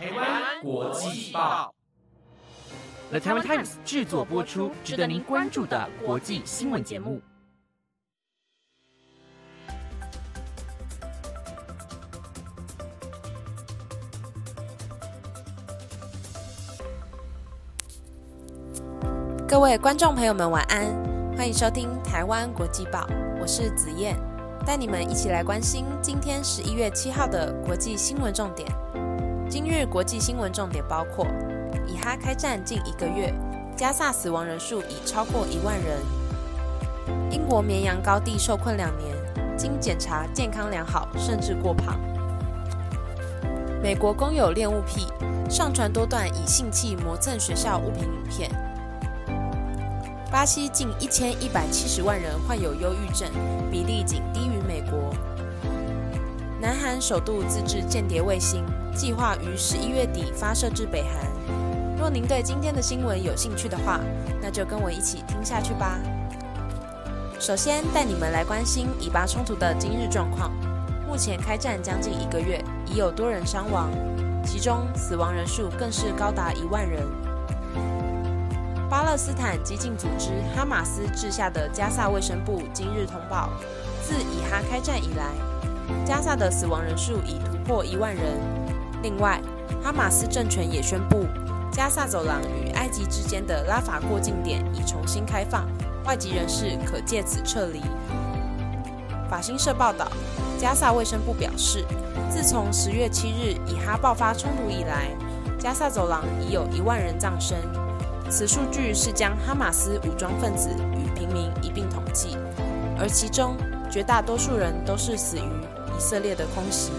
台湾国际报，The Taiwan Times 制作播出，值得您关注的国际新闻节目。各位观众朋友们，晚安，欢迎收听台湾国际报，我是子燕，带你们一起来关心今天十一月七号的国际新闻重点。今日国际新闻重点包括：以哈开战近一个月，加萨死亡人数已超过一万人；英国绵羊高地受困两年，经检查健康良好，甚至过胖；美国公有恋物癖，上传多段以性器磨蹭学校物品影片；巴西近一千一百七十万人患有忧郁症，比例仅低于美国。南韩首度自制间谍卫星，计划于十一月底发射至北韩。若您对今天的新闻有兴趣的话，那就跟我一起听下去吧。首先带你们来关心以巴冲突的今日状况。目前开战将近一个月，已有多人伤亡，其中死亡人数更是高达一万人。巴勒斯坦激进组织哈马斯治下的加萨卫生部今日通报，自以哈开战以来。加萨的死亡人数已突破一万人。另外，哈马斯政权也宣布，加萨走廊与埃及之间的拉法过境点已重新开放，外籍人士可借此撤离。法新社报道，加萨卫生部表示，自从十月七日以哈爆发冲突以来，加萨走廊已有一万人葬身。此数据是将哈马斯武装分子与平民一并统计，而其中绝大多数人都是死于。以色列的空袭，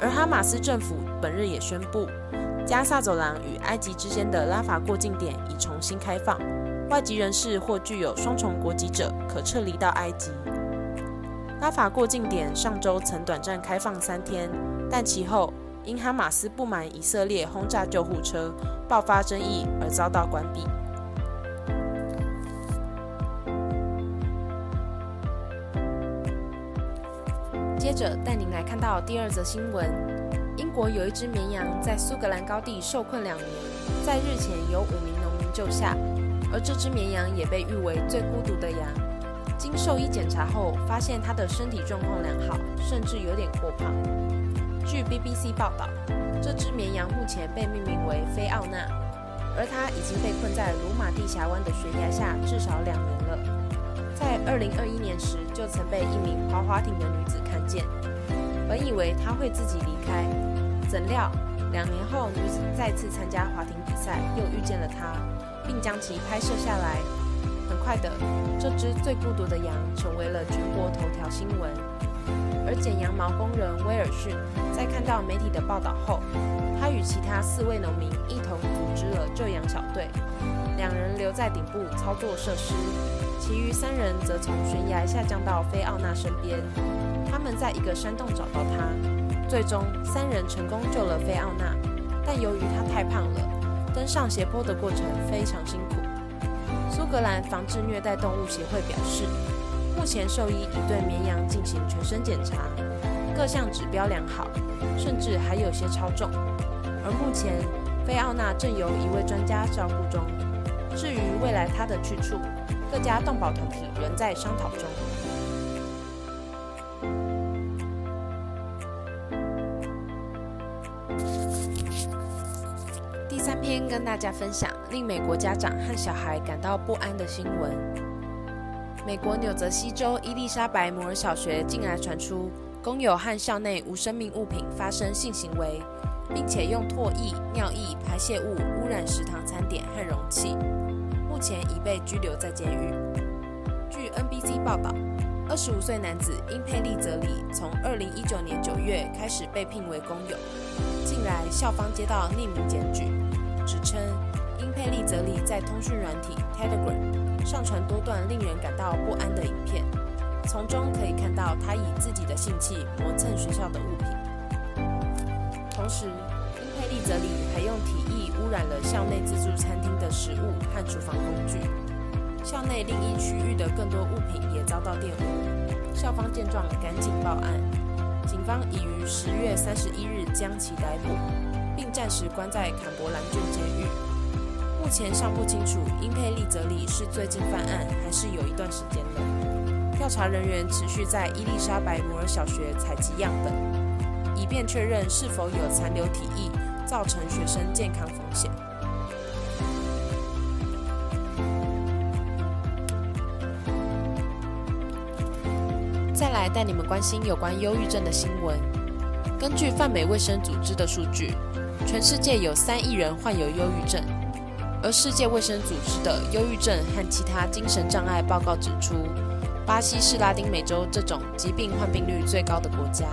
而哈马斯政府本日也宣布，加萨走廊与埃及之间的拉法过境点已重新开放，外籍人士或具有双重国籍者可撤离到埃及。拉法过境点上周曾短暂开放三天，但其后因哈马斯不满以色列轰炸救护车，爆发争议而遭到关闭。接着带您来看到第二则新闻：英国有一只绵羊在苏格兰高地受困两年，在日前由五名农民救下，而这只绵羊也被誉为最孤独的羊。经兽医检查后，发现它的身体状况良好，甚至有点过胖。据 BBC 报道，这只绵羊目前被命名为菲奥娜，而它已经被困在鲁马蒂峡湾的悬崖下至少两年了。在二零二一年时，就曾被一名滑滑艇的女子看见，本以为她会自己离开，怎料两年后，女子再次参加滑艇比赛，又遇见了他，并将其拍摄下来。很快的，这只最孤独的羊成为了全国头条新闻。而剪羊毛工人威尔逊在看到媒体的报道后，他与其他四位农民一同组织了救羊小队，两人留在顶部操作设施。其余三人则从悬崖下降到菲奥娜身边，他们在一个山洞找到她。最终，三人成功救了菲奥娜，但由于她太胖了，登上斜坡的过程非常辛苦。苏格兰防治虐待动物协会表示，目前兽医已对绵羊进行全身检查，各项指标良好，甚至还有些超重。而目前，菲奥娜正由一位专家照顾中。至于未来她的去处，各家动保团体仍在商讨中。第三篇跟大家分享令美国家长和小孩感到不安的新闻：美国纽泽西州伊丽莎白摩尔小学近来传出工友和校内无生命物品发生性行为，并且用唾液、尿液、排泄物污染食堂餐点和容器。目前已被拘留在监狱。据 NBC 报道，二十五岁男子英佩利泽里从二零一九年九月开始被聘为工友。近来，校方接到匿名检举，指称英佩利泽里在通讯软体 Telegram 上传多段令人感到不安的影片，从中可以看到他以自己的性器磨蹭学校的物品。同时，佩利泽里还用体液。污染了校内自助餐厅的食物和厨房工具，校内另一区域的更多物品也遭到玷污。校方见状赶紧报案，警方已于十月三十一日将其逮捕，并暂时关在坎伯兰郡监狱。目前尚不清楚英佩利泽里是最近犯案，还是有一段时间了。调查人员持续在伊丽莎白摩尔小学采集样本，以便确认是否有残留体液，造成学生健康风险。再来带你们关心有关忧郁症的新闻。根据泛美卫生组织的数据，全世界有三亿人患有忧郁症。而世界卫生组织的忧郁症和其他精神障碍报告指出，巴西是拉丁美洲这种疾病患病率最高的国家，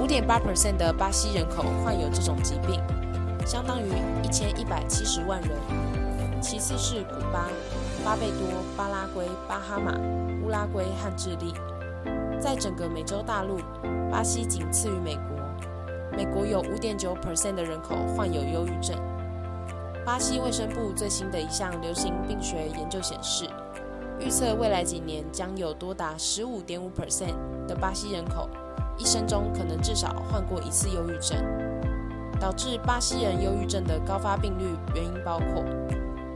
五点八 percent 的巴西人口患有这种疾病，相当于一千一百七十万人。其次是古巴、巴贝多、巴拉圭、巴哈马、乌拉圭和智利。在整个美洲大陆，巴西仅次于美国，美国有五点九 percent 的人口患有忧郁症。巴西卫生部最新的一项流行病学研究显示，预测未来几年将有多达十五点五 percent 的巴西人口一生中可能至少患过一次忧郁症。导致巴西人忧郁症的高发病率原因包括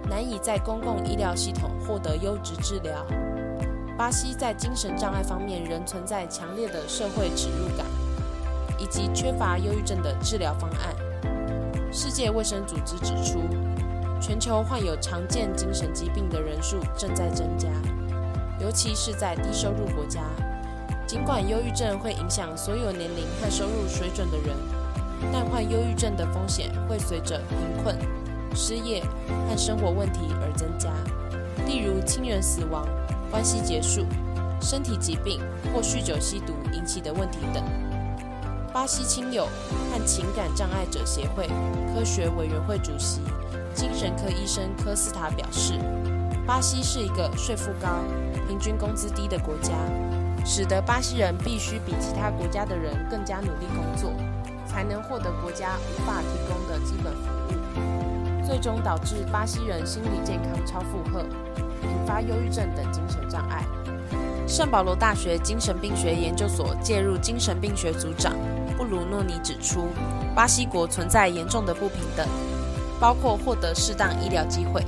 难以在公共医疗系统获得优质治疗，巴西在精神障碍方面仍存在强烈的社会耻辱感，以及缺乏忧郁症的治疗方案。世界卫生组织指出，全球患有常见精神疾病的人数正在增加，尤其是在低收入国家。尽管忧郁症会影响所有年龄和收入水准的人，但患忧郁症的风险会随着贫困、失业和生活问题而增加，例如亲人死亡、关系结束、身体疾病或酗酒吸毒引起的问题等。巴西亲友和情感障碍者协会科学委员会主席、精神科医生科斯塔表示，巴西是一个税负高、平均工资低的国家，使得巴西人必须比其他国家的人更加努力工作，才能获得国家无法提供的基本服务，最终导致巴西人心理健康超负荷，引发忧郁症等精神障碍。圣保罗大学精神病学研究所介入精神病学组长。布鲁诺尼指出，巴西国存在严重的不平等，包括获得适当医疗机会。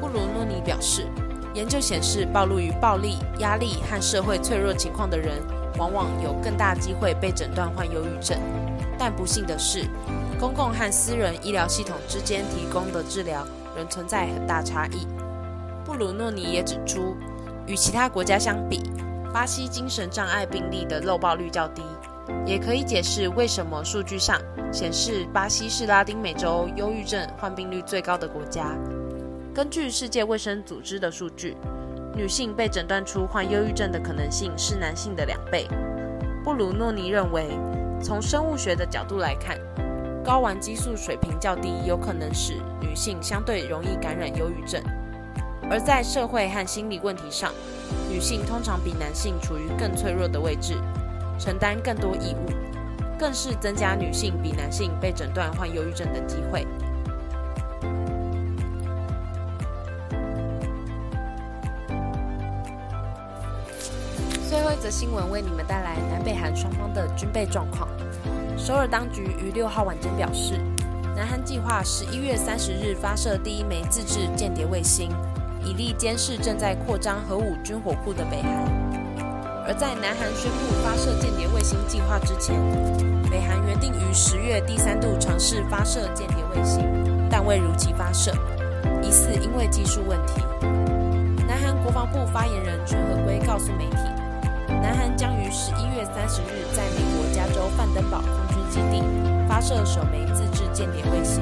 布鲁诺尼表示，研究显示，暴露于暴力、压力和社会脆弱情况的人，往往有更大机会被诊断患忧郁症。但不幸的是，公共和私人医疗系统之间提供的治疗仍存在很大差异。布鲁诺尼也指出，与其他国家相比，巴西精神障碍病例的漏报率较低。也可以解释为什么数据上显示巴西是拉丁美洲忧郁症患病率最高的国家。根据世界卫生组织的数据，女性被诊断出患忧郁症的可能性是男性的两倍。布鲁诺尼认为，从生物学的角度来看，睾丸激素水平较低有可能使女性相对容易感染忧郁症。而在社会和心理问题上，女性通常比男性处于更脆弱的位置。承担更多义务，更是增加女性比男性被诊断患忧郁症的机会。一则新闻为你们带来南北韩双方的军备状况。首尔当局于六号晚间表示，南韩计划十一月三十日发射第一枚自制间谍卫星，以利监视正在扩张核武军火库的北韩。而在南韩宣布发射间谍卫星计划之前，北韩原定于十月第三度尝试发射间谍卫星，但未如期发射，疑似因为技术问题。南韩国防部发言人全和圭告诉媒体，南韩将于十一月三十日在美国加州范登堡空军基地发射首枚自制间谍卫星。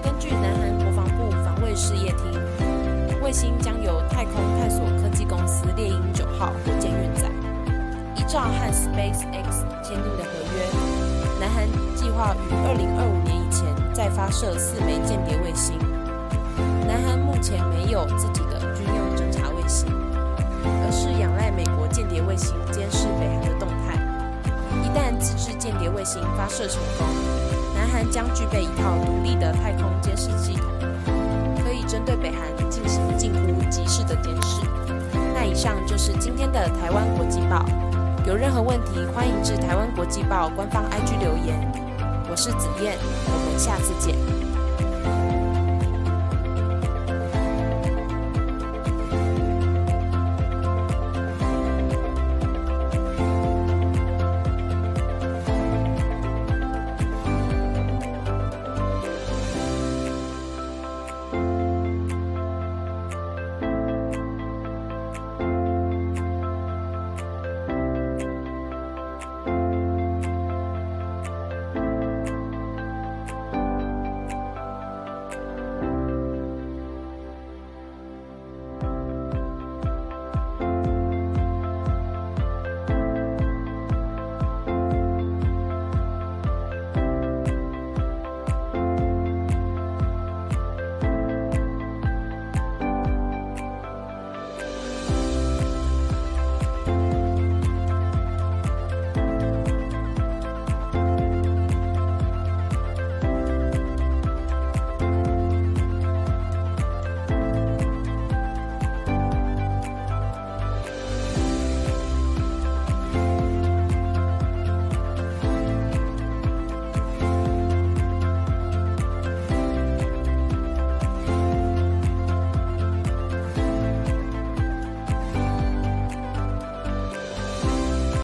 根据南韩国防部防卫事业厅。卫星将由太空探索科技公司猎鹰九号火箭运载。依照和 SpaceX 签订的合约，南韩计划于二零二五年以前再发射四枚间谍卫星。南韩目前没有自己的军用侦察卫星，而是仰赖卫星监视北韩的动态。一旦自制间谍卫星发射成功，南韩将具备一套独立的太空监视系统，可以针对北韩进行。近乎即时的监视。那以上就是今天的台湾国际报，有有任何问题，欢迎至台湾国际报官方 IG 留言。我是子燕，我们下次见。